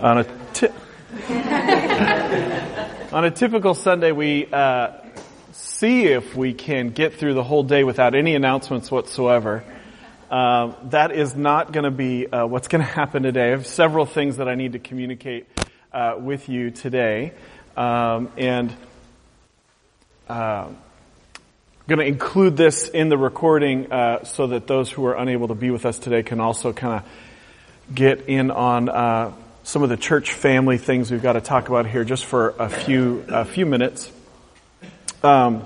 On a on a typical Sunday, we uh, see if we can get through the whole day without any announcements whatsoever. Uh, that is not going to be uh, what's going to happen today. I have several things that I need to communicate uh, with you today, um, and uh, going to include this in the recording uh, so that those who are unable to be with us today can also kind of get in on uh, some of the church family things we've got to talk about here just for a few a few minutes. Um,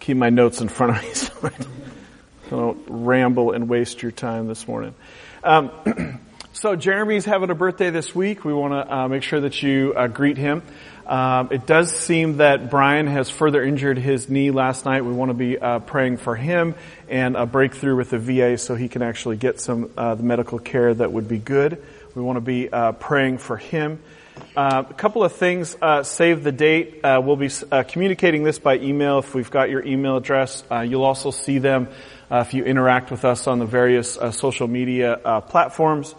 keep my notes in front of me so I don't ramble and waste your time this morning. Um, so Jeremy's having a birthday this week. We want to uh, make sure that you uh, greet him. Um, it does seem that Brian has further injured his knee last night. We want to be uh, praying for him and a breakthrough with the VA so he can actually get some uh, the medical care that would be good. We want to be uh, praying for him. Uh, a couple of things. Uh, save the date. Uh, we'll be communicating this by email. If we've got your email address, you'll also see them if you interact with us on the various social media platforms.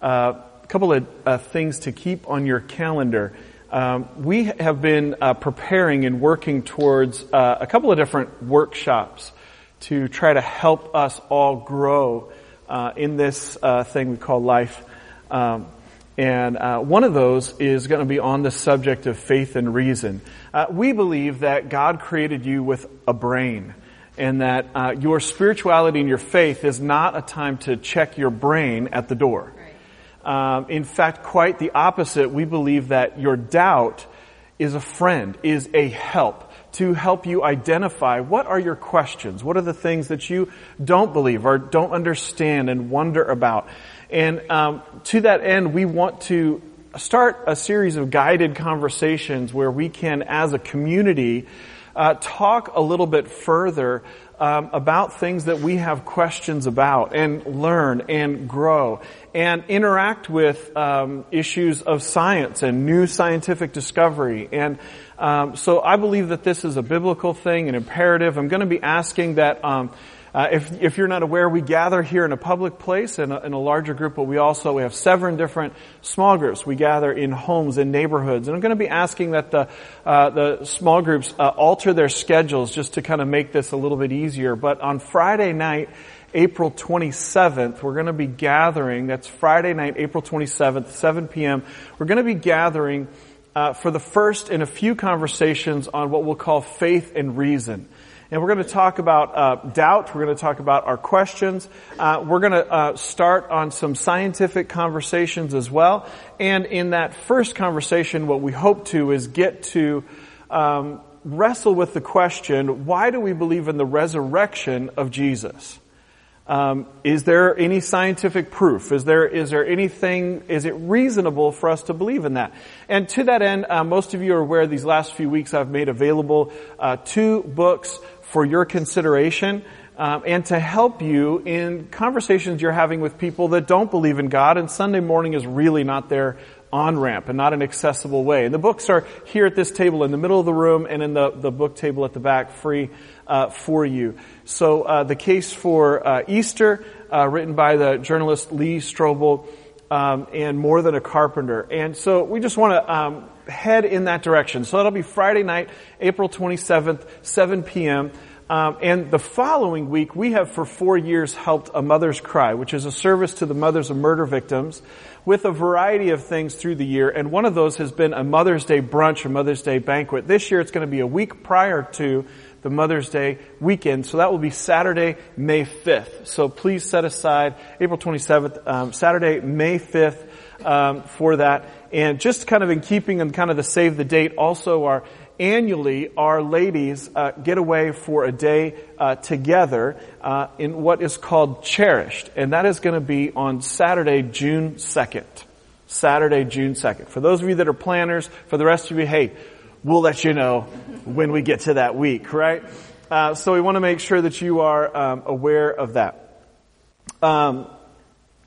a couple of things to keep on your calendar. Um, we have been uh, preparing and working towards uh, a couple of different workshops to try to help us all grow uh, in this uh, thing we call life. Um, and uh, one of those is going to be on the subject of faith and reason. Uh, we believe that God created you with a brain and that your spirituality and your faith is not a time to check your brain at the door. Um, in fact, quite the opposite. We believe that your doubt is a friend, is a help to help you identify what are your questions, what are the things that you don't believe or don't understand and wonder about. And um, to that end, we want to start a series of guided conversations where we can, as a community, uh, talk a little bit further um, about things that we have questions about and learn and grow and interact with um, issues of science and new scientific discovery. And um, so I believe that this is a biblical thing, an imperative. I'm going to be asking that um, uh, if, if you're not aware, we gather here in a public place in a, in a, larger group, but we also we have seven different small groups. We gather in homes in neighborhoods, and I'm going to be asking that the uh, the small groups uh, alter their schedules just to kind of make this a little bit easier. But on Friday night. April 27th, we're going to be gathering, that's Friday night, April 27th, 7 p.m. We're going to be gathering uh, for the first in a few conversations on what we'll call faith and reason. And we're going to talk about uh, doubt. We're going to talk about our questions. Uh, we're going to uh, start on some scientific conversations as well. And in that first conversation, what we hope to is get to um, wrestle with the question: Why do we believe in the resurrection of Jesus? Um, is there any scientific proof? Is there is there anything? Is it reasonable for us to believe in that? And to that end, uh, most of you are aware. These last few weeks, I've made available uh, two books for your consideration um, and to help you in conversations you're having with people that don't believe in God. And Sunday morning is really not their on ramp and not an accessible way. And the books are here at this table in the middle of the room and in the, the book table at the back free uh, for you. So uh, the case for uh, Easter, uh, written by the journalist Lee Strobel, um, and More Than a Carpenter. And so we just want to um, head in that direction. So that'll be Friday night, April 27th, 7 p.m. Um, and the following week, we have for four years helped A Mother's Cry, which is a service to the mothers of murder victims with a variety of things through the year. And one of those has been a Mother's Day brunch, or Mother's Day banquet. This year it's going to be a week prior to the Mother's Day weekend. So that will be Saturday, May 5th. So please set aside April 27th, um, Saturday, May 5th, um, for that. And just kind of in keeping and kind of the save the date, also our annually our ladies uh, get away for a day uh, together uh, in what is called cherished and that is going to be on saturday june 2nd saturday june 2nd for those of you that are planners for the rest of you hey we'll let you know when we get to that week right uh, so we want to make sure that you are um, aware of that um,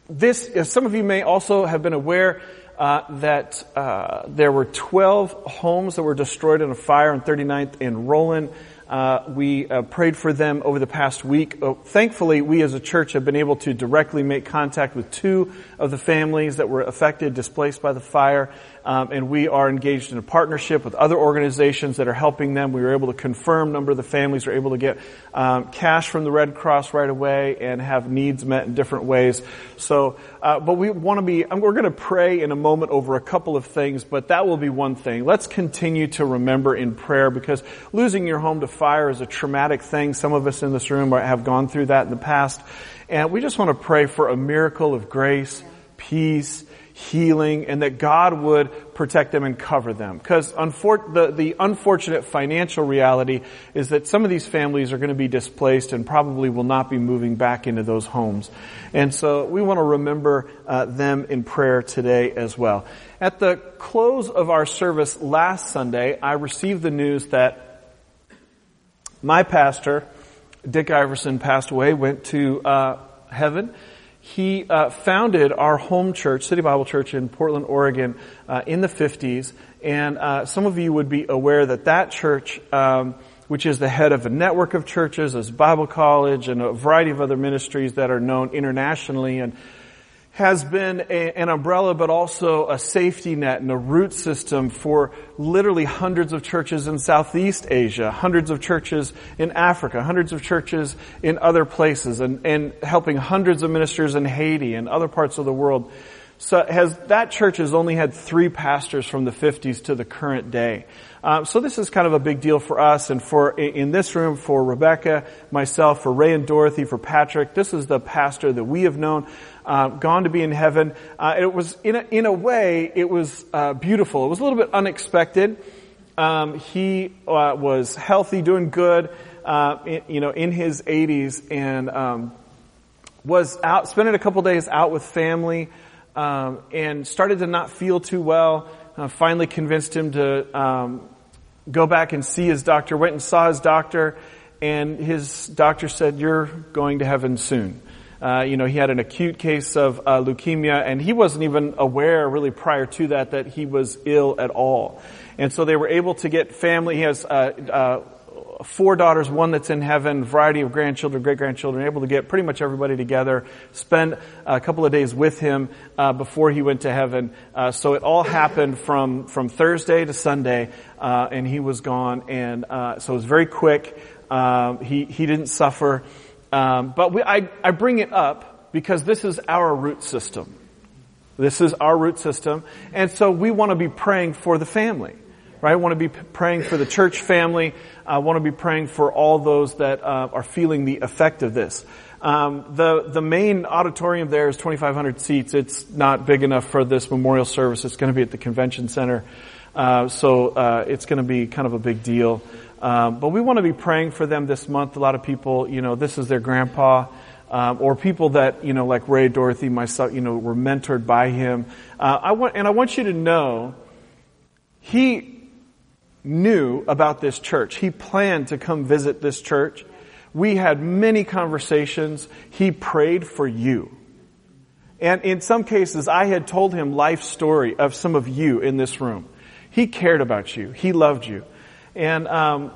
this some of you may also have been aware uh, that uh, there were 12 homes that were destroyed in a fire on 39th in Roland. Uh, we uh, prayed for them over the past week. Uh, thankfully, we as a church have been able to directly make contact with two of the families that were affected, displaced by the fire. Um, and we are engaged in a partnership with other organizations that are helping them. We were able to confirm a number of the families are able to get um, cash from the Red Cross right away and have needs met in different ways. So, uh, but we want to be. We're going to pray in a moment over a couple of things, but that will be one thing. Let's continue to remember in prayer because losing your home to fire is a traumatic thing. Some of us in this room have gone through that in the past, and we just want to pray for a miracle of grace, peace healing, and that God would protect them and cover them. Because unfor- the, the unfortunate financial reality is that some of these families are going to be displaced and probably will not be moving back into those homes. And so we want to remember uh, them in prayer today as well. At the close of our service last Sunday, I received the news that my pastor, Dick Iverson, passed away, went to uh, heaven he uh, founded our home church, City Bible Church in Portland, Oregon, uh, in the 50s. And uh, some of you would be aware that that church, um, which is the head of a network of churches, as Bible College and a variety of other ministries that are known internationally and has been a, an umbrella but also a safety net and a root system for literally hundreds of churches in Southeast Asia, hundreds of churches in Africa, hundreds of churches in other places, and, and helping hundreds of ministers in Haiti and other parts of the world. So has, that church has only had three pastors from the 50s to the current day. Um, so this is kind of a big deal for us and for, in this room, for Rebecca, myself, for Ray and Dorothy, for Patrick. This is the pastor that we have known uh, gone to be in heaven. Uh, it was in a, in a way it was uh, beautiful. It was a little bit unexpected. Um, he uh, was healthy, doing good, uh, in, you know, in his 80s, and um, was out spending a couple days out with family, um, and started to not feel too well. Uh, finally, convinced him to um, go back and see his doctor. Went and saw his doctor, and his doctor said, "You're going to heaven soon." Uh, you know, he had an acute case of uh, leukemia, and he wasn't even aware really prior to that that he was ill at all. And so they were able to get family. He has uh, uh four daughters, one that's in heaven, variety of grandchildren, great grandchildren, able to get pretty much everybody together, spend a couple of days with him uh, before he went to heaven. Uh, so it all happened from from Thursday to Sunday, and he was gone. And so it was very quick. he he didn't suffer. Um, but we, I, I bring it up because this is our root system. This is our root system. And so we want to be praying for the family, right? Want to be praying for the church family. I want to be praying for all those that uh, are feeling the effect of this. Um, the the main auditorium there is 2,500 seats. It's not big enough for this memorial service. It's going to be at the convention center, uh, so uh, it's going to be kind of a big deal. Um, but we want to be praying for them this month. A lot of people, you know, this is their grandpa, um, or people that, you know, like Ray, Dorothy, myself, you know, were mentored by him. Uh, I want, and I want you to know, he knew about this church. He planned to come visit this church. We had many conversations. He prayed for you. And in some cases, I had told him life story of some of you in this room. He cared about you. He loved you. And um,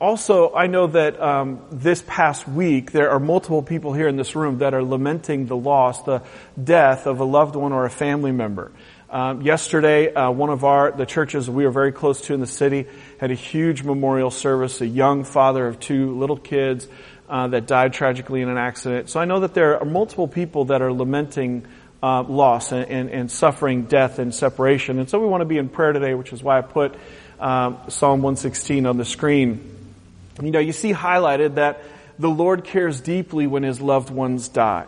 also, I know that um, this past week there are multiple people here in this room that are lamenting the loss, the death of a loved one or a family member. Um, yesterday, uh, one of our the churches we are very close to in the city had a huge memorial service. A young father of two little kids uh, that died tragically in an accident. So I know that there are multiple people that are lamenting uh, loss and, and, and suffering death and separation. And so we want to be in prayer today, which is why I put um, Psalm 116 on the screen. You know, you see highlighted that the Lord cares deeply when his loved ones die.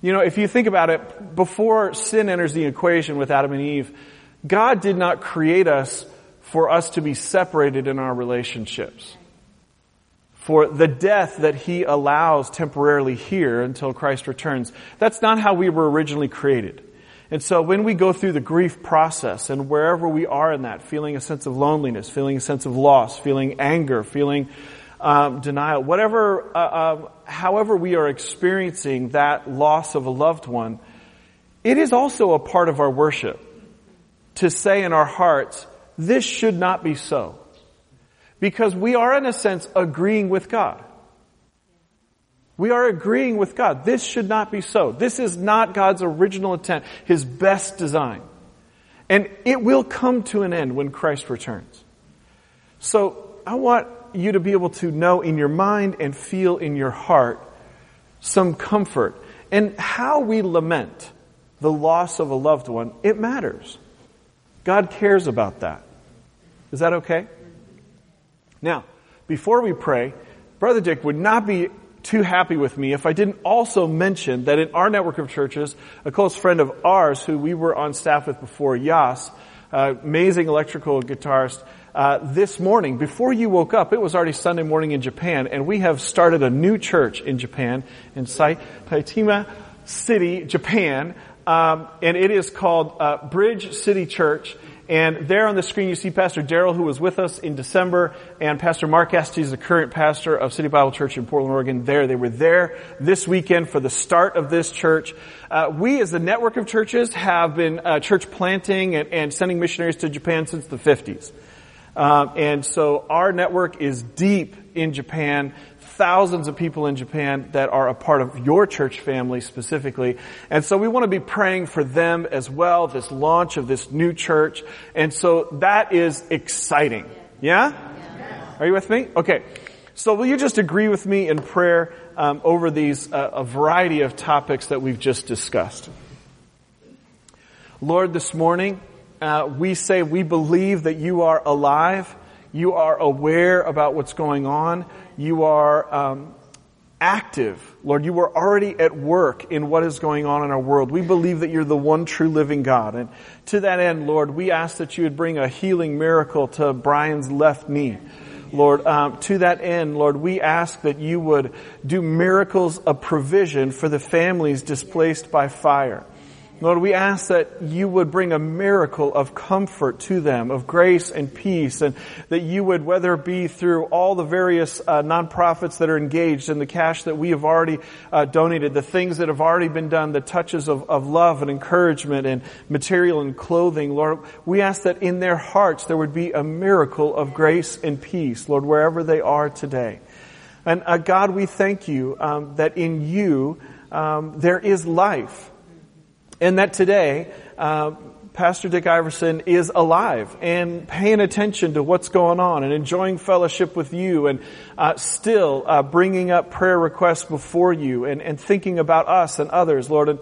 You know, if you think about it, before sin enters the equation with Adam and Eve, God did not create us for us to be separated in our relationships. For the death that He allows temporarily here until Christ returns, that's not how we were originally created. And so when we go through the grief process and wherever we are in that, feeling a sense of loneliness, feeling a sense of loss, feeling anger, feeling um, denial, whatever, uh, um, however we are experiencing that loss of a loved one, it is also a part of our worship to say in our hearts, this should not be so. Because we are in a sense agreeing with God. We are agreeing with God. This should not be so. This is not God's original intent, His best design. And it will come to an end when Christ returns. So I want you to be able to know in your mind and feel in your heart some comfort. And how we lament the loss of a loved one, it matters. God cares about that. Is that okay? Now, before we pray, Brother Dick would not be too happy with me if I didn't also mention that in our network of churches, a close friend of ours who we were on staff with before, Yas, uh, amazing electrical guitarist, uh, this morning, before you woke up, it was already Sunday morning in Japan, and we have started a new church in Japan, in Saitama City, Japan, um, and it is called uh, Bridge City Church. And there on the screen you see Pastor Daryl who was with us in December and Pastor Marc Estes, the current pastor of City Bible Church in Portland, Oregon. There, they were there this weekend for the start of this church. Uh, we as a network of churches have been uh, church planting and, and, sending missionaries to Japan since the 50s. Um, and so our network is deep in Japan thousands of people in Japan that are a part of your church family specifically. And so we want to be praying for them as well, this launch of this new church. And so that is exciting. Yeah? Are you with me? Okay. So will you just agree with me in prayer um, over these, uh, a variety of topics that we've just discussed? Lord, this morning, uh, we say we believe that you are alive. You are aware about what's going on you are um, active. Lord, you are already at work in what is going on in our world. We believe that you're the one true living God. And to that end, Lord, we ask that you would bring a healing miracle to Brian's left knee. Lord, um, to that end, Lord, we ask that you would do miracles of provision for the families displaced by fire. Lord, we ask that you would bring a miracle of comfort to them, of grace and peace, and that you would, whether it be through all the various uh, nonprofits that are engaged in the cash that we have already uh, donated, the things that have already been done, the touches of, of love and encouragement and material and clothing, Lord, we ask that in their hearts there would be a miracle of grace and peace, Lord, wherever they are today. And uh, God, we thank you um, that in you um, there is life. And that today, uh, Pastor Dick Iverson is alive and paying attention to what's going on and enjoying fellowship with you and uh, still uh, bringing up prayer requests before you and, and thinking about us and others, Lord. And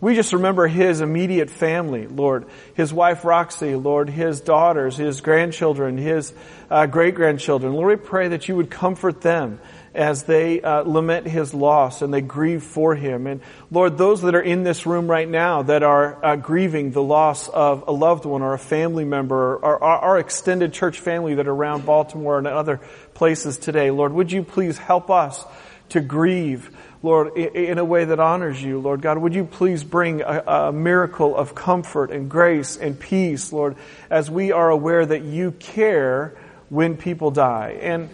we just remember his immediate family, Lord. His wife Roxy, Lord. His daughters, his grandchildren, his uh, great grandchildren. Lord, we pray that you would comfort them as they uh, lament his loss and they grieve for him. And Lord, those that are in this room right now that are uh, grieving the loss of a loved one or a family member or our extended church family that are around Baltimore and other places today, Lord, would you please help us to grieve, Lord, in a way that honors you, Lord God. Would you please bring a, a miracle of comfort and grace and peace, Lord, as we are aware that you care when people die. And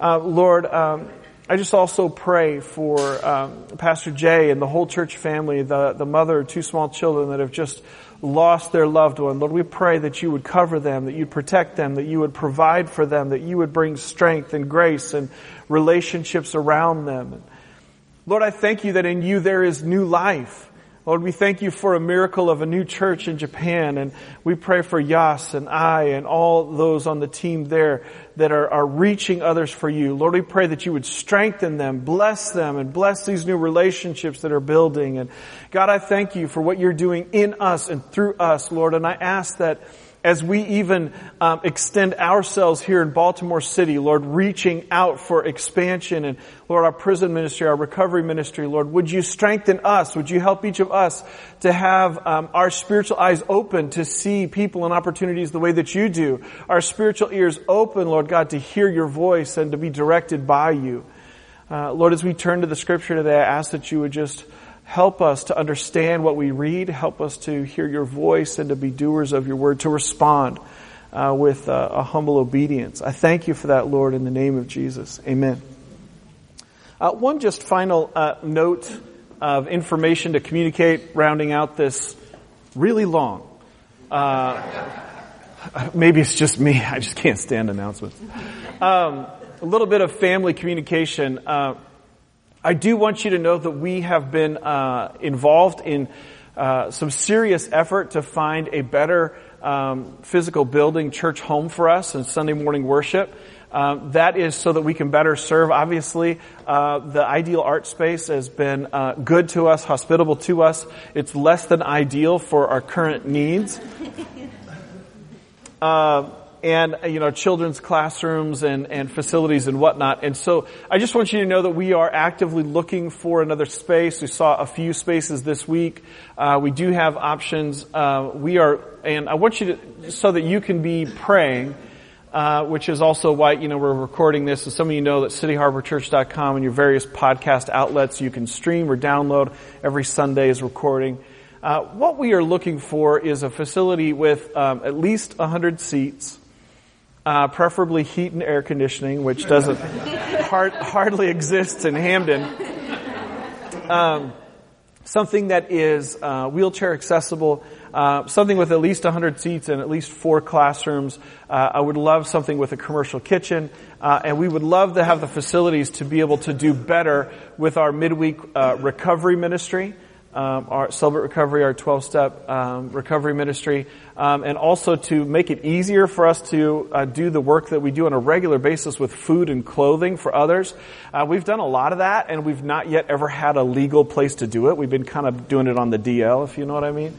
uh, Lord, um, I just also pray for um, Pastor Jay and the whole church family, the, the mother two small children that have just lost their loved one. Lord, we pray that you would cover them, that you'd protect them, that you would provide for them, that you would bring strength and grace and relationships around them. Lord, I thank you that in you there is new life. Lord, we thank you for a miracle of a new church in Japan, and we pray for Yas and I and all those on the team there that are, are reaching others for you. Lord, we pray that you would strengthen them, bless them, and bless these new relationships that are building. And God, I thank you for what you're doing in us and through us, Lord, and I ask that as we even um, extend ourselves here in Baltimore City, Lord, reaching out for expansion and Lord, our prison ministry, our recovery ministry, Lord, would you strengthen us? Would you help each of us to have um, our spiritual eyes open to see people and opportunities the way that you do? Our spiritual ears open, Lord God, to hear your voice and to be directed by you. Uh, Lord, as we turn to the scripture today, I ask that you would just Help us to understand what we read. Help us to hear your voice and to be doers of your word, to respond uh, with uh, a humble obedience. I thank you for that, Lord, in the name of Jesus. Amen. Uh, one just final uh, note of information to communicate, rounding out this really long uh, maybe it's just me. I just can't stand announcements. Um, a little bit of family communication. I do want you to know that we have been uh, involved in uh, some serious effort to find a better um, physical building, church home for us, and Sunday morning worship. Um, that is so that we can better serve. Obviously, uh, the ideal art space has been uh, good to us, hospitable to us. It's less than ideal for our current needs. Uh, and you know children's classrooms and, and facilities and whatnot. And so I just want you to know that we are actively looking for another space. We saw a few spaces this week. Uh, we do have options. Uh, we are, and I want you to so that you can be praying uh, which is also why, you know, we're recording this. And some of you know that cityharborchurch.com and your various podcast outlets you can stream or download every Sunday's recording. Uh, what we are looking for is a facility with um, at least 100 seats, uh, preferably heat and air conditioning, which doesn't hard, hardly exists in Hampden. Um, something that is uh, wheelchair accessible uh, something with at least 100 seats and at least four classrooms. Uh, I would love something with a commercial kitchen, uh, and we would love to have the facilities to be able to do better with our midweek uh, recovery ministry um, our Celebrate Recovery, our 12 step um, recovery ministry, um, and also to make it easier for us to uh, do the work that we do on a regular basis with food and clothing for others. Uh, we've done a lot of that, and we've not yet ever had a legal place to do it. We've been kind of doing it on the DL, if you know what I mean.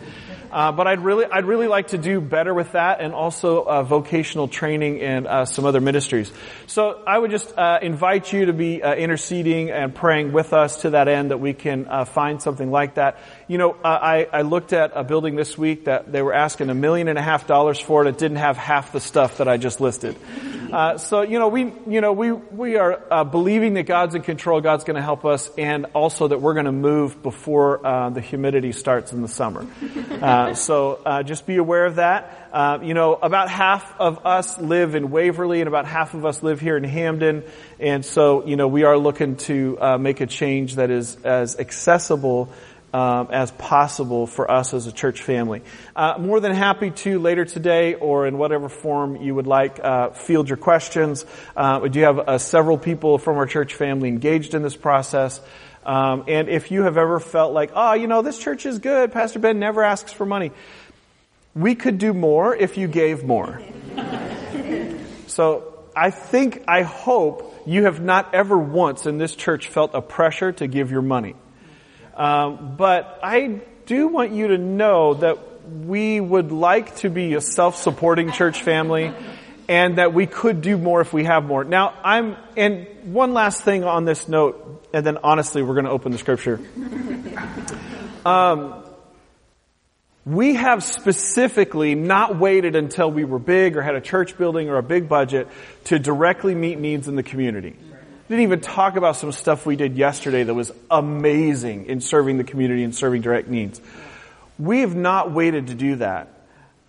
Uh, but I'd really, I'd really like to do better with that, and also uh, vocational training and uh, some other ministries. So I would just uh, invite you to be uh, interceding and praying with us to that end that we can uh, find something like that. You know, I, I looked at a building this week that they were asking a million and a half dollars for it. It didn't have half the stuff that I just listed. so you know, we, you know, we we are believing that God's in control. God's going to help us, and also that we're going to move before the humidity starts in the summer. Uh, so uh, just be aware of that. Uh, you know, about half of us live in Waverly, and about half of us live here in Hampden. and so you know we are looking to uh, make a change that is as accessible. Um, as possible for us as a church family. Uh, more than happy to later today or in whatever form you would like field your questions. we do have several people from our church family engaged in this process. Um, and if you have ever felt like, oh, you know, this church is good, Pastor Ben never asks for money, we could do more if you gave more. so I think, I hope you have not ever once in this church felt a pressure to give your money. Um, but I do want you to know that we would like to be a self-supporting church family and that we could do more if we have more. Now, I'm, and one last thing on this note, and then honestly, we're going to open the scripture. Um, we have specifically not waited until we were big or had a church building or a big budget to directly meet needs in the community. Didn't even talk about some stuff we did yesterday that was amazing in serving the community and serving direct needs. We have not waited to do that.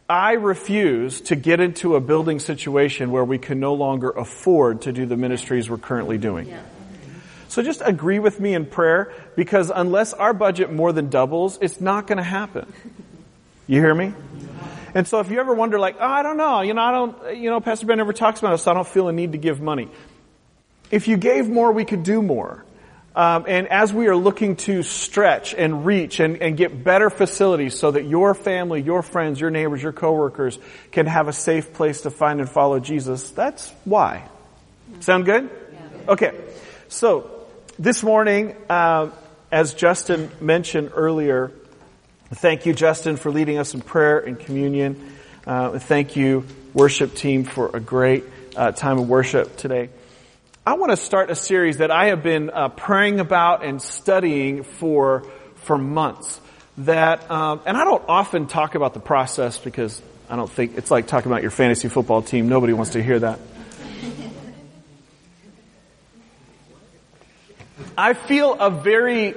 I refuse to get into a building situation where we can no longer afford to do the ministries we're currently doing. Yeah. So just agree with me in prayer because unless our budget more than doubles, it's not going to happen. You hear me? And so if you ever wonder like, oh, I don't know, you know, I don't, you know, Pastor Ben never talks about it, so I don't feel a need to give money. If you gave more, we could do more. Um, and as we are looking to stretch and reach and, and, get better facilities so that your family, your friends, your neighbors, your coworkers can have a safe place to find and follow Jesus, that's why. Sound good? Okay. So this morning, uh, as Justin mentioned earlier, thank you, Justin, for leading us in prayer and communion. Uh, thank you, worship team, for a great uh, time of worship today. I want to start a series that I have been uh, praying about and studying for for months. That um, and I don't often talk about the process because I don't think it's like talking about your fantasy football team. Nobody wants to hear that. I feel a very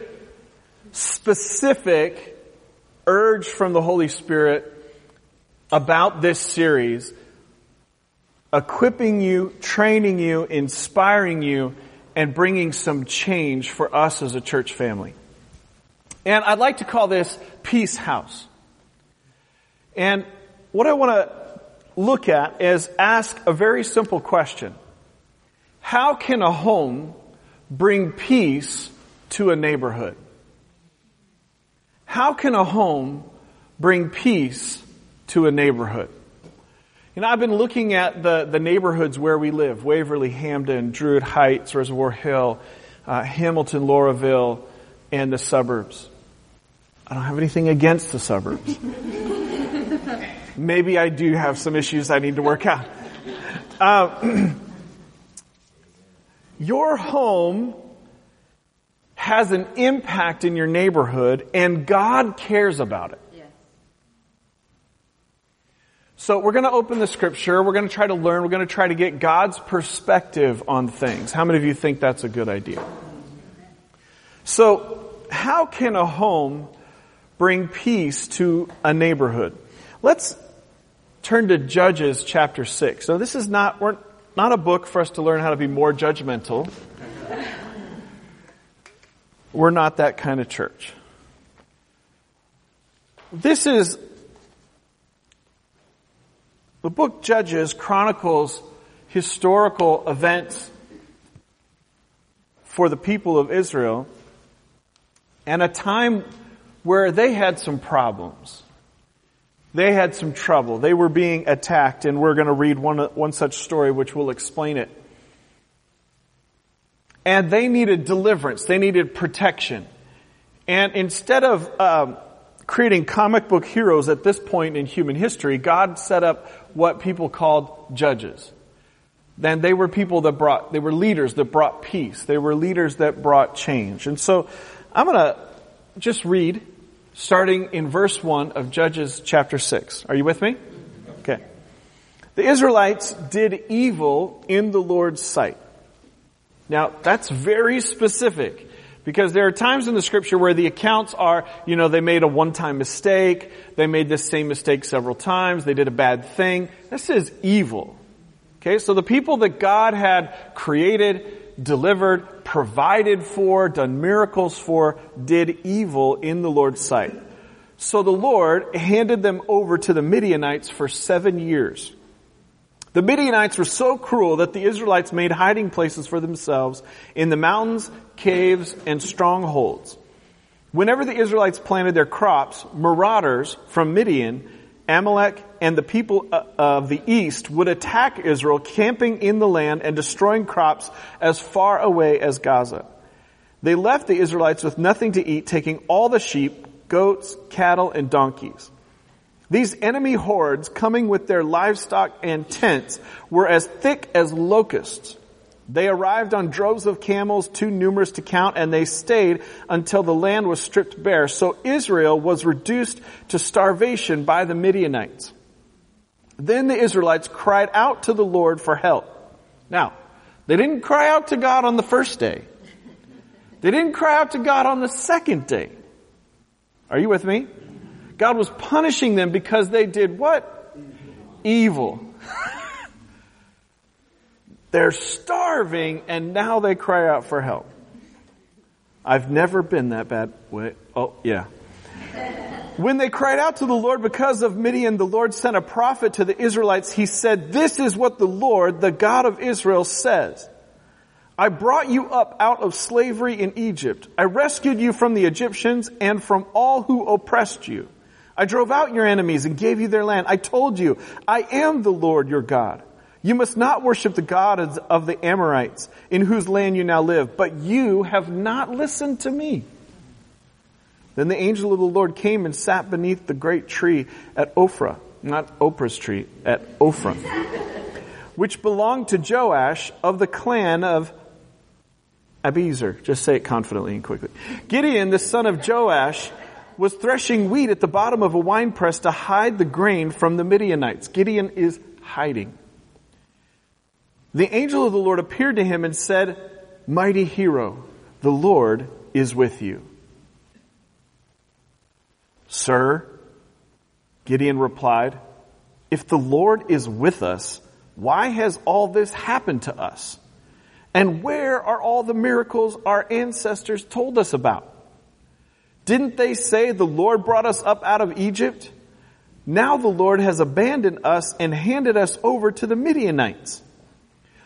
specific urge from the Holy Spirit about this series equipping you, training you, inspiring you, and bringing some change for us as a church family. And I'd like to call this Peace House. And what I want to look at is ask a very simple question. How can a home bring peace to a neighborhood? How can a home bring peace to a neighborhood? You know, I've been looking at the, the neighborhoods where we live, Waverly, Hampden, Druid Heights, Reservoir Hill, uh, Hamilton, Lauraville, and the suburbs. I don't have anything against the suburbs. Maybe I do have some issues I need to work out. Uh, your home has an impact in your neighborhood and God cares about it. So we're going to open the scripture. We're going to try to learn. We're going to try to get God's perspective on things. How many of you think that's a good idea? So how can a home bring peace to a neighborhood? Let's turn to Judges chapter 6. So this is not, we're not a book for us to learn how to be more judgmental. We're not that kind of church. This is the book Judges chronicles historical events for the people of Israel and a time where they had some problems. They had some trouble. They were being attacked and we're going to read one, one such story which will explain it. And they needed deliverance. They needed protection. And instead of um, creating comic book heroes at this point in human history, God set up what people called judges. Then they were people that brought, they were leaders that brought peace. They were leaders that brought change. And so I'm gonna just read starting in verse 1 of Judges chapter 6. Are you with me? Okay. The Israelites did evil in the Lord's sight. Now, that's very specific. Because there are times in the scripture where the accounts are, you know, they made a one-time mistake, they made this same mistake several times, they did a bad thing. This is evil. Okay, so the people that God had created, delivered, provided for, done miracles for, did evil in the Lord's sight. So the Lord handed them over to the Midianites for seven years. The Midianites were so cruel that the Israelites made hiding places for themselves in the mountains, caves, and strongholds. Whenever the Israelites planted their crops, marauders from Midian, Amalek, and the people uh, of the east would attack Israel, camping in the land and destroying crops as far away as Gaza. They left the Israelites with nothing to eat, taking all the sheep, goats, cattle, and donkeys. These enemy hordes coming with their livestock and tents were as thick as locusts. They arrived on droves of camels too numerous to count and they stayed until the land was stripped bare. So Israel was reduced to starvation by the Midianites. Then the Israelites cried out to the Lord for help. Now, they didn't cry out to God on the first day. They didn't cry out to God on the second day. Are you with me? God was punishing them because they did what? Evil. They're starving and now they cry out for help. I've never been that bad. Wait, oh, yeah. When they cried out to the Lord because of Midian, the Lord sent a prophet to the Israelites. He said, this is what the Lord, the God of Israel says. I brought you up out of slavery in Egypt. I rescued you from the Egyptians and from all who oppressed you. I drove out your enemies and gave you their land. I told you, I am the Lord your God. You must not worship the gods of the Amorites in whose land you now live, but you have not listened to me. Then the angel of the Lord came and sat beneath the great tree at Ophrah, not Oprah's tree, at Ophrah, which belonged to Joash of the clan of Abiezer. Just say it confidently and quickly. Gideon, the son of Joash, was threshing wheat at the bottom of a winepress to hide the grain from the Midianites. Gideon is hiding. The angel of the Lord appeared to him and said, Mighty hero, the Lord is with you. Sir, Gideon replied, if the Lord is with us, why has all this happened to us? And where are all the miracles our ancestors told us about? Didn't they say the Lord brought us up out of Egypt? Now the Lord has abandoned us and handed us over to the Midianites.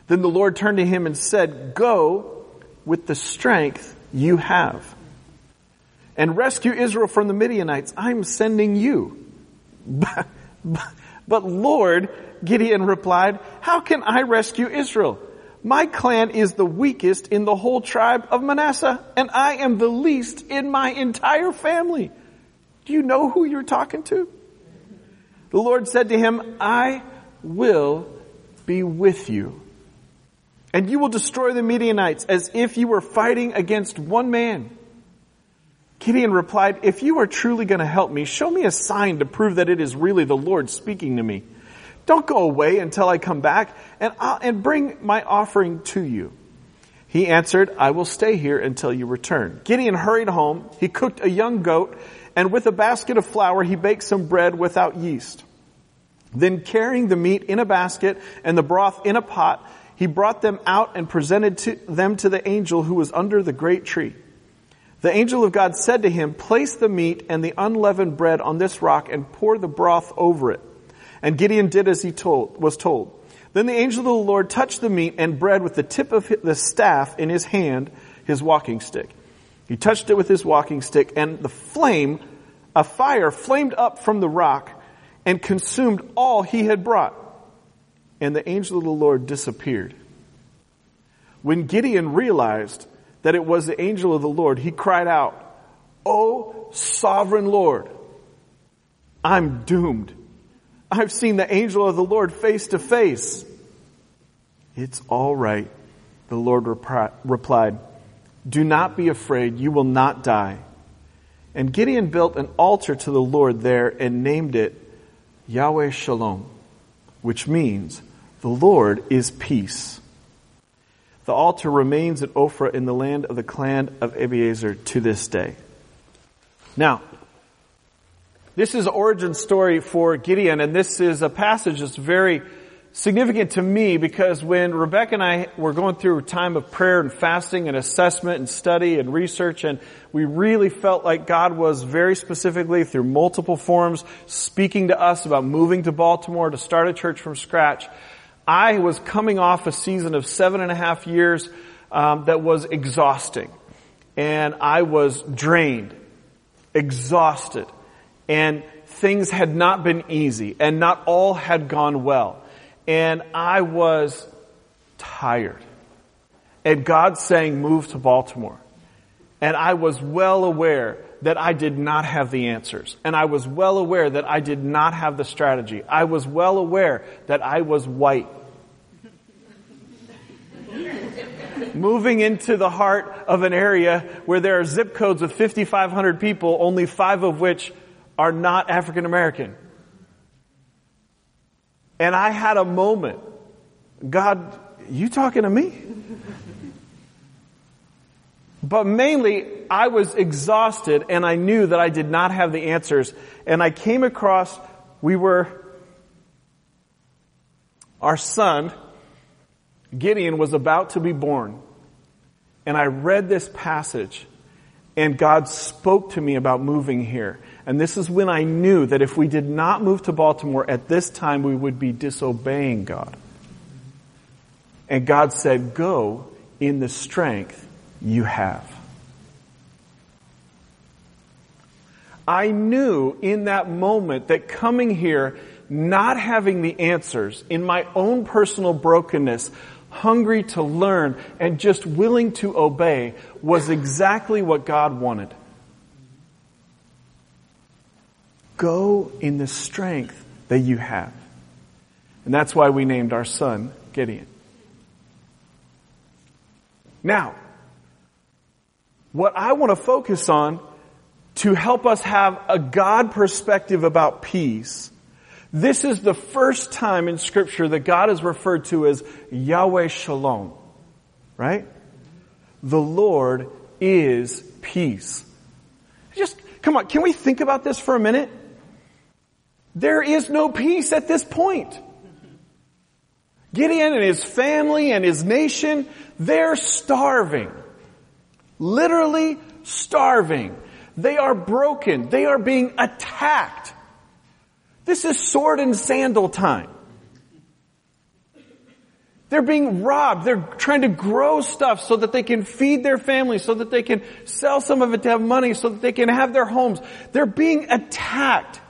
Then the Lord turned to him and said, Go with the strength you have and rescue Israel from the Midianites. I'm sending you. But, Lord, Gideon replied, how can I rescue Israel? My clan is the weakest in the whole tribe of Manasseh, and I am the least in my entire family. Do you know who you're talking to? The Lord said to him, I will be with you. And you will destroy the Midianites as if you were fighting against one man. Gideon replied, if you are truly going to help me, show me a sign to prove that it is really the Lord speaking to me. Don't go away until I come back and, I'll, and bring my offering to you. He answered, I will stay here until you return. Gideon hurried home. He cooked a young goat and with a basket of flour, he baked some bread without yeast. Then carrying the meat in a basket and the broth in a pot, he brought them out and presented to them to the angel who was under the great tree. The angel of God said to him, place the meat and the unleavened bread on this rock and pour the broth over it. And Gideon did as he told, was told. Then the angel of the Lord touched the meat and bread with the tip of the staff in his hand, his walking stick. He touched it with his walking stick and the flame, a fire flamed up from the rock and consumed all he had brought. And the angel of the Lord disappeared. When Gideon realized that it was the angel of the Lord, he cried out, O sovereign Lord, I'm doomed. I've seen the angel of the Lord face to face. It's all right, the Lord repri- replied. Do not be afraid, you will not die. And Gideon built an altar to the Lord there and named it Yahweh Shalom, which means the Lord is peace. The altar remains at Ophrah in the land of the clan of Abiezer to this day. Now, this is origin story for Gideon, and this is a passage that's very significant to me because when Rebecca and I were going through a time of prayer and fasting and assessment and study and research, and we really felt like God was very specifically through multiple forms speaking to us about moving to Baltimore to start a church from scratch. I was coming off a season of seven and a half years um, that was exhausting, and I was drained, exhausted, and things had not been easy, and not all had gone well, and I was tired. And God saying, move to Baltimore. And I was well aware that I did not have the answers. And I was well aware that I did not have the strategy. I was well aware that I was white moving into the heart of an area where there are zip codes with 5,500 people, only five of which are not African American. And I had a moment. God, you talking to me? But mainly, I was exhausted and I knew that I did not have the answers. And I came across, we were, our son, Gideon was about to be born. And I read this passage and God spoke to me about moving here. And this is when I knew that if we did not move to Baltimore at this time, we would be disobeying God. And God said, go in the strength you have. I knew in that moment that coming here, not having the answers in my own personal brokenness, hungry to learn, and just willing to obey was exactly what God wanted. Go in the strength that you have. And that's why we named our son Gideon. Now, what I want to focus on to help us have a God perspective about peace this is the first time in scripture that God is referred to as Yahweh Shalom. Right? The Lord is peace. Just, come on, can we think about this for a minute? There is no peace at this point. Gideon and his family and his nation, they're starving. Literally starving. They are broken. They are being attacked. This is sword and sandal time. They're being robbed. They're trying to grow stuff so that they can feed their families, so that they can sell some of it to have money, so that they can have their homes. They're being attacked.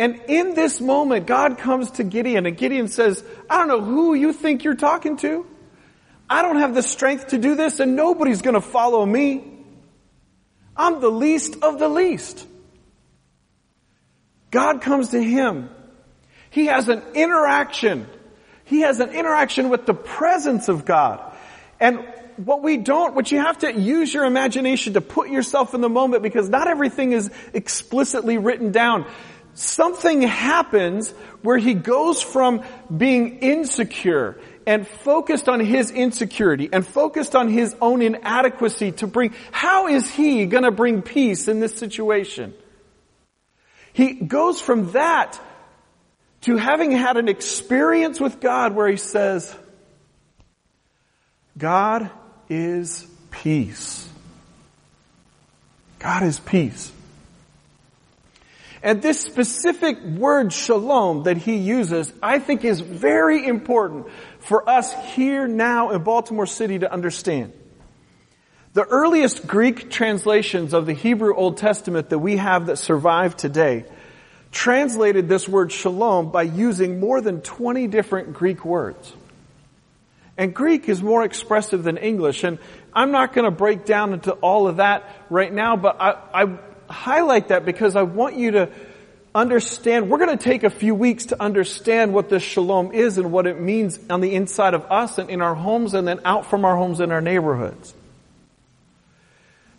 And in this moment, God comes to Gideon and Gideon says, I don't know who you think you're talking to. I don't have the strength to do this and nobody's going to follow me. I'm the least of the least. God comes to him. He has an interaction he has an interaction with the presence of God. And what we don't, what you have to use your imagination to put yourself in the moment because not everything is explicitly written down. Something happens where he goes from being insecure and focused on his insecurity and focused on his own inadequacy to bring, how is he gonna bring peace in this situation? He goes from that to having had an experience with God where he says, God is peace. God is peace. And this specific word shalom that he uses, I think is very important for us here now in Baltimore City to understand. The earliest Greek translations of the Hebrew Old Testament that we have that survive today translated this word shalom by using more than 20 different Greek words. And Greek is more expressive than English, and I'm not going to break down into all of that right now, but I, I highlight that because I want you to understand, we're going to take a few weeks to understand what this shalom is and what it means on the inside of us and in our homes and then out from our homes in our neighborhoods.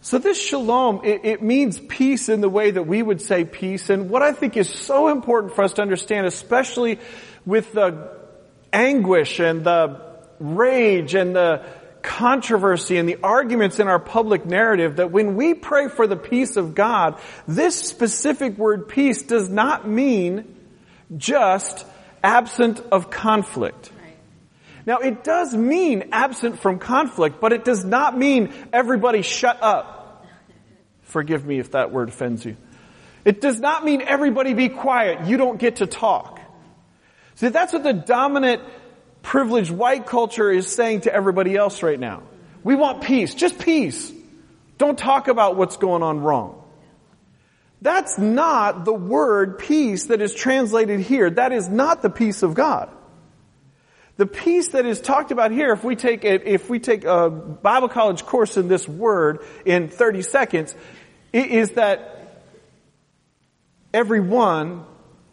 So this shalom, it, it, means peace in the way that we would say peace. And what I think is so important for us to understand, especially with the anguish and the rage and the controversy and the arguments in our public narrative, that when we pray for the peace of God, this specific word peace does not mean just absent of conflict. Now it does mean absent from conflict, but it does not mean everybody shut up. Forgive me if that word offends you. It does not mean everybody be quiet. You don't get to talk. See, that's what the dominant privileged white culture is saying to everybody else right now. We want peace. Just peace. Don't talk about what's going on wrong. That's not the word peace that is translated here. That is not the peace of God. The peace that is talked about here, if we take a, if we take a Bible college course in this word in 30 seconds, it is that everyone,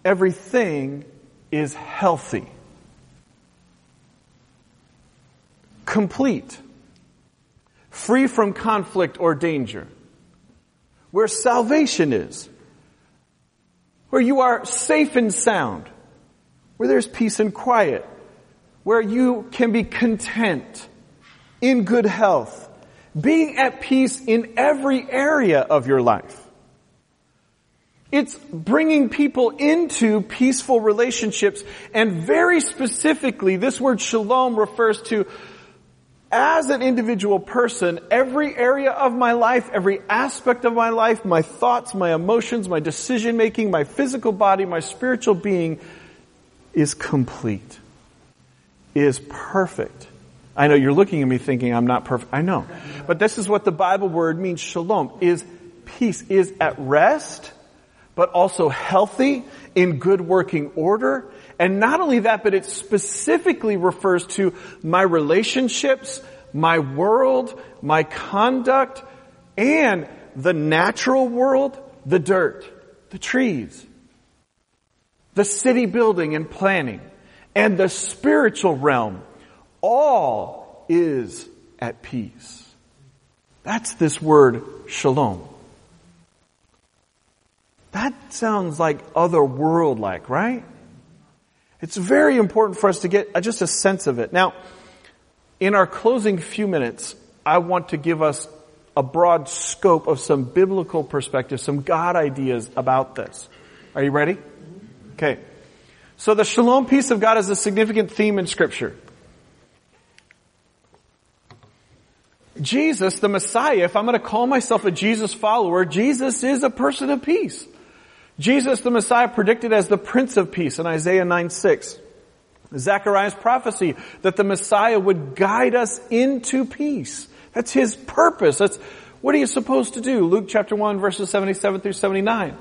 everything is healthy. Complete. Free from conflict or danger. Where salvation is. Where you are safe and sound. Where there's peace and quiet where you can be content, in good health, being at peace in every area of your life. It's bringing people into peaceful relationships and very specifically this word shalom refers to as an individual person, every area of my life, every aspect of my life, my thoughts, my emotions, my decision making, my physical body, my spiritual being is complete is perfect. I know you're looking at me thinking I'm not perfect. I know. But this is what the Bible word means, shalom, is peace, is at rest, but also healthy, in good working order. And not only that, but it specifically refers to my relationships, my world, my conduct, and the natural world, the dirt, the trees, the city building and planning and the spiritual realm, all is at peace. That's this word shalom. That sounds like otherworld like, right? It's very important for us to get just a sense of it. Now, in our closing few minutes, I want to give us a broad scope of some biblical perspective, some God ideas about this. Are you ready? Okay. So the shalom peace of God is a significant theme in scripture. Jesus, the Messiah, if I'm going to call myself a Jesus follower, Jesus is a person of peace. Jesus the Messiah predicted as the Prince of Peace in Isaiah 9 6. Zechariah's prophecy that the Messiah would guide us into peace. That's his purpose. That's what are you supposed to do? Luke chapter 1 verses 77 through 79.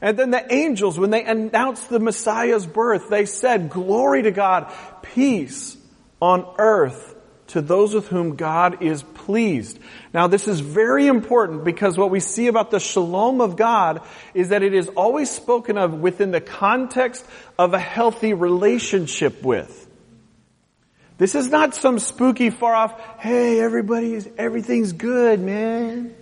And then the angels, when they announced the Messiah's birth, they said, glory to God, peace on earth to those with whom God is pleased. Now this is very important because what we see about the shalom of God is that it is always spoken of within the context of a healthy relationship with. This is not some spooky far off, hey everybody's, everything's good man.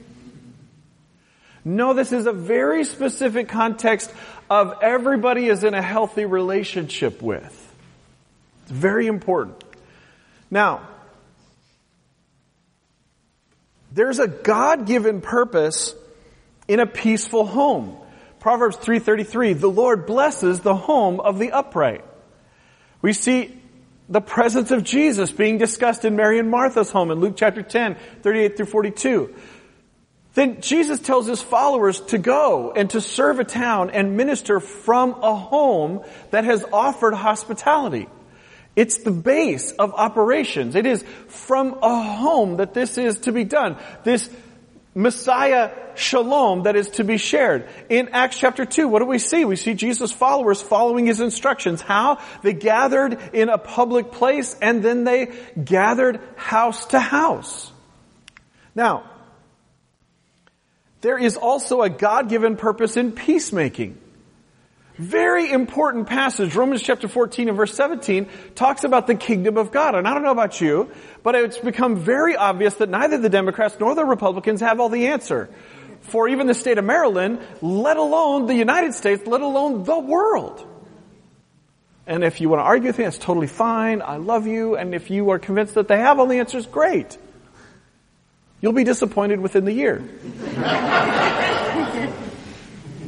No, this is a very specific context of everybody is in a healthy relationship with. It's very important. Now, there's a God-given purpose in a peaceful home. Proverbs 3:33, the Lord blesses the home of the upright. We see the presence of Jesus being discussed in Mary and Martha's home in Luke chapter 10, 38 through 42. Then Jesus tells his followers to go and to serve a town and minister from a home that has offered hospitality. It's the base of operations. It is from a home that this is to be done. This Messiah shalom that is to be shared. In Acts chapter 2, what do we see? We see Jesus' followers following his instructions. How? They gathered in a public place and then they gathered house to house. Now, there is also a God-given purpose in peacemaking. Very important passage. Romans chapter 14 and verse 17 talks about the kingdom of God. And I don't know about you, but it's become very obvious that neither the Democrats nor the Republicans have all the answer. For even the state of Maryland, let alone the United States, let alone the world. And if you want to argue with me, that's totally fine. I love you. And if you are convinced that they have all the answers, great. You'll be disappointed within the year.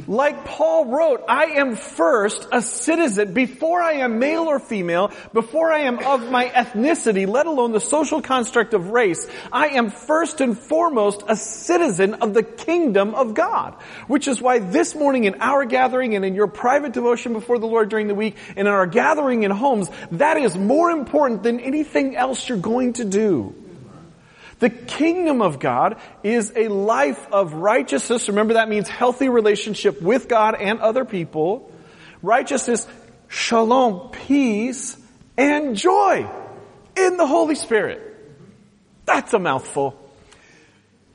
like Paul wrote, I am first a citizen before I am male or female, before I am of my ethnicity, let alone the social construct of race. I am first and foremost a citizen of the kingdom of God. Which is why this morning in our gathering and in your private devotion before the Lord during the week and in our gathering in homes, that is more important than anything else you're going to do. The kingdom of God is a life of righteousness. Remember that means healthy relationship with God and other people. Righteousness, shalom, peace, and joy in the Holy Spirit. That's a mouthful.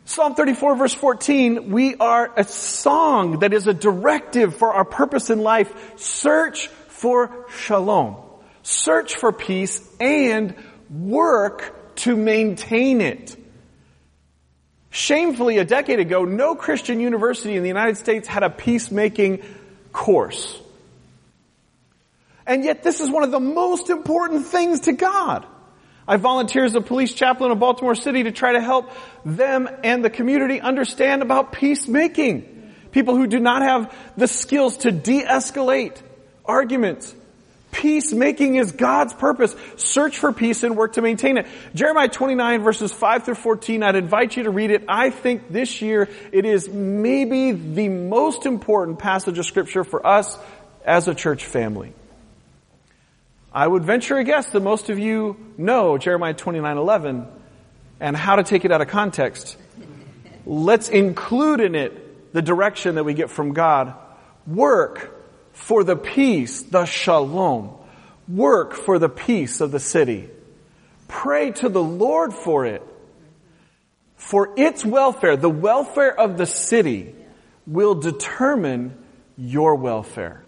Psalm 34 verse 14, we are a song that is a directive for our purpose in life. Search for shalom. Search for peace and work to maintain it. Shamefully, a decade ago, no Christian university in the United States had a peacemaking course. And yet this is one of the most important things to God. I volunteer as a police chaplain in Baltimore City to try to help them and the community understand about peacemaking. People who do not have the skills to de-escalate arguments, Peacemaking is God's purpose. Search for peace and work to maintain it. Jeremiah 29 verses 5 through 14, I'd invite you to read it. I think this year it is maybe the most important passage of scripture for us as a church family. I would venture a guess that most of you know Jeremiah 29, 11 and how to take it out of context. Let's include in it the direction that we get from God. Work for the peace, the shalom. Work for the peace of the city. Pray to the Lord for it. For its welfare, the welfare of the city will determine your welfare.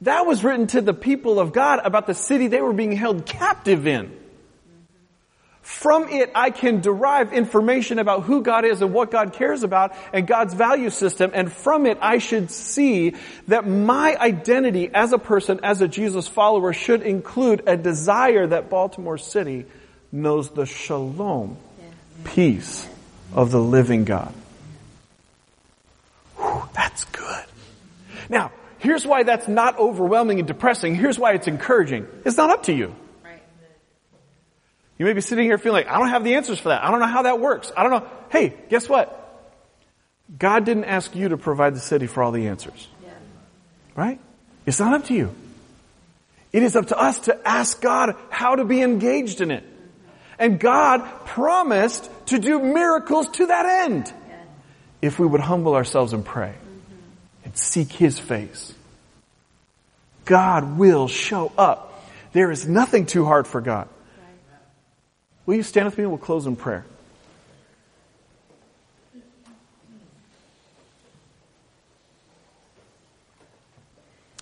That was written to the people of God about the city they were being held captive in. From it, I can derive information about who God is and what God cares about and God's value system. And from it, I should see that my identity as a person, as a Jesus follower, should include a desire that Baltimore City knows the shalom, peace of the living God. Whew, that's good. Now, here's why that's not overwhelming and depressing. Here's why it's encouraging. It's not up to you. You may be sitting here feeling like, I don't have the answers for that. I don't know how that works. I don't know. Hey, guess what? God didn't ask you to provide the city for all the answers. Right? It's not up to you. It is up to us to ask God how to be engaged in it. And God promised to do miracles to that end. If we would humble ourselves and pray mm-hmm. and seek His face. God will show up. There is nothing too hard for God. Will you stand with me and we'll close in prayer?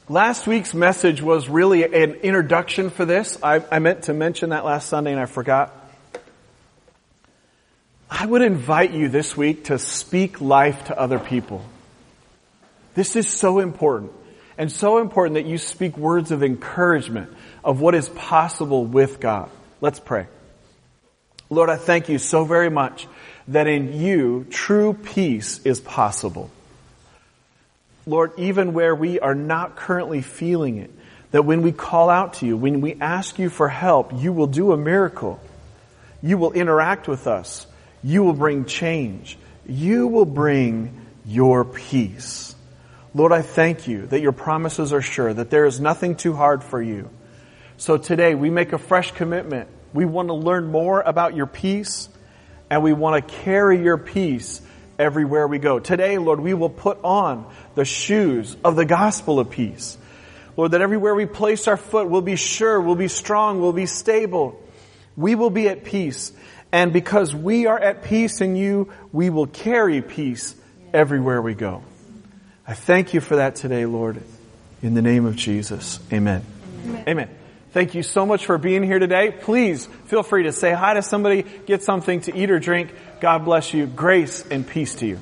Last week's message was really an introduction for this. I, I, meant to mention that last Sunday and I forgot. I would invite you this week to speak life to other people. This is so important. And so important that you speak words of encouragement of what is possible with God. Let's pray. Lord, I thank you so very much that in you true peace is possible. Lord, even where we are not currently feeling it, that when we call out to you, when we ask you for help, you will do a miracle. You will interact with us. You will bring change. You will bring your peace. Lord, I thank you that your promises are sure, that there is nothing too hard for you. So today we make a fresh commitment. We want to learn more about your peace and we want to carry your peace everywhere we go. Today, Lord, we will put on the shoes of the gospel of peace. Lord, that everywhere we place our foot, we'll be sure, we'll be strong, we'll be stable. We will be at peace. And because we are at peace in you, we will carry peace everywhere we go. I thank you for that today, Lord. In the name of Jesus. Amen. Amen. Amen. Thank you so much for being here today. Please feel free to say hi to somebody, get something to eat or drink. God bless you. Grace and peace to you.